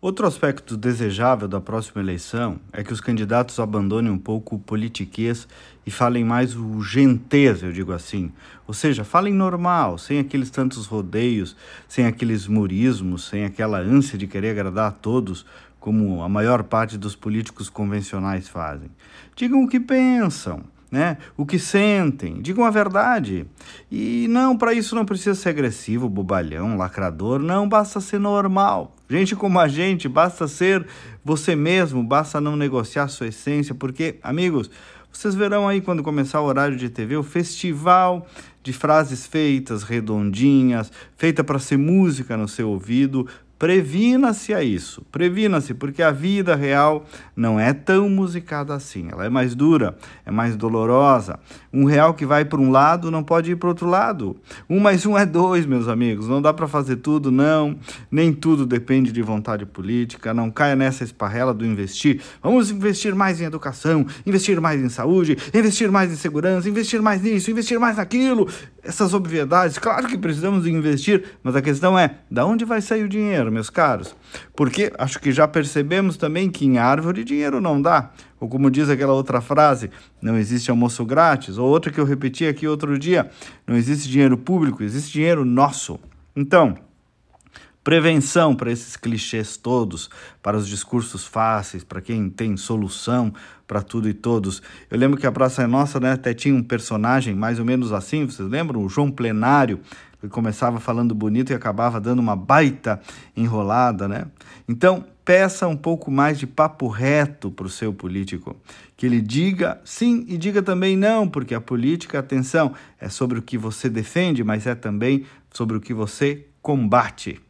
Outro aspecto desejável da próxima eleição é que os candidatos abandonem um pouco o politiquês e falem mais o eu digo assim. Ou seja, falem normal, sem aqueles tantos rodeios, sem aqueles murismos, sem aquela ânsia de querer agradar a todos, como a maior parte dos políticos convencionais fazem. Digam o que pensam né? O que sentem, digam a verdade. E não, para isso não precisa ser agressivo, bobalhão, lacrador, não, basta ser normal. Gente como a gente, basta ser você mesmo, basta não negociar sua essência, porque, amigos, vocês verão aí quando começar o horário de TV o festival de frases feitas, redondinhas, feita para ser música no seu ouvido, Previna-se a isso, previna-se, porque a vida real não é tão musicada assim. Ela é mais dura, é mais dolorosa. Um real que vai para um lado não pode ir para outro lado. Um mais um é dois, meus amigos. Não dá para fazer tudo, não. Nem tudo depende de vontade política. Não caia nessa esparrela do investir. Vamos investir mais em educação, investir mais em saúde, investir mais em segurança, investir mais nisso, investir mais naquilo. Essas obviedades, claro que precisamos investir, mas a questão é: da onde vai sair o dinheiro? meus caros. Porque acho que já percebemos também que em árvore dinheiro não dá. Ou como diz aquela outra frase, não existe almoço grátis. Ou outra que eu repeti aqui outro dia, não existe dinheiro público, existe dinheiro nosso. Então, prevenção para esses clichês todos, para os discursos fáceis, para quem tem solução para tudo e todos. Eu lembro que a Praça é Nossa né, até tinha um personagem mais ou menos assim, vocês lembram? O João Plenário, ele começava falando bonito e acabava dando uma baita enrolada, né? Então, peça um pouco mais de papo reto para o seu político. Que ele diga sim e diga também não, porque a política, atenção, é sobre o que você defende, mas é também sobre o que você combate.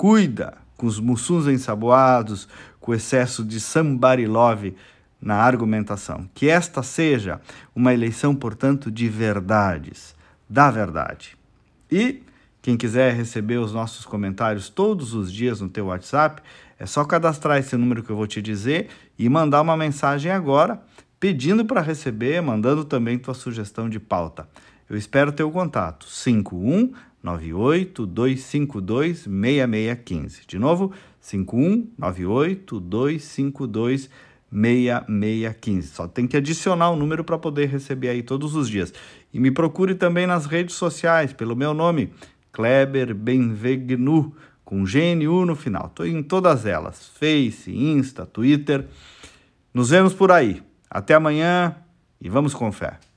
Cuida com os mussuns ensaboados, com o excesso de somebody love na argumentação. Que esta seja uma eleição, portanto, de verdades, da verdade. E quem quiser receber os nossos comentários todos os dias no teu WhatsApp, é só cadastrar esse número que eu vou te dizer e mandar uma mensagem agora pedindo para receber, mandando também tua sugestão de pauta. Eu espero teu contato 5198 252 6615. De novo, 5198 252 6615. Só tem que adicionar o número para poder receber aí todos os dias. E me procure também nas redes sociais, pelo meu nome, Kleber Benvegnu, com GNU no final. Estou em todas elas: Face, Insta, Twitter. Nos vemos por aí. Até amanhã e vamos com fé.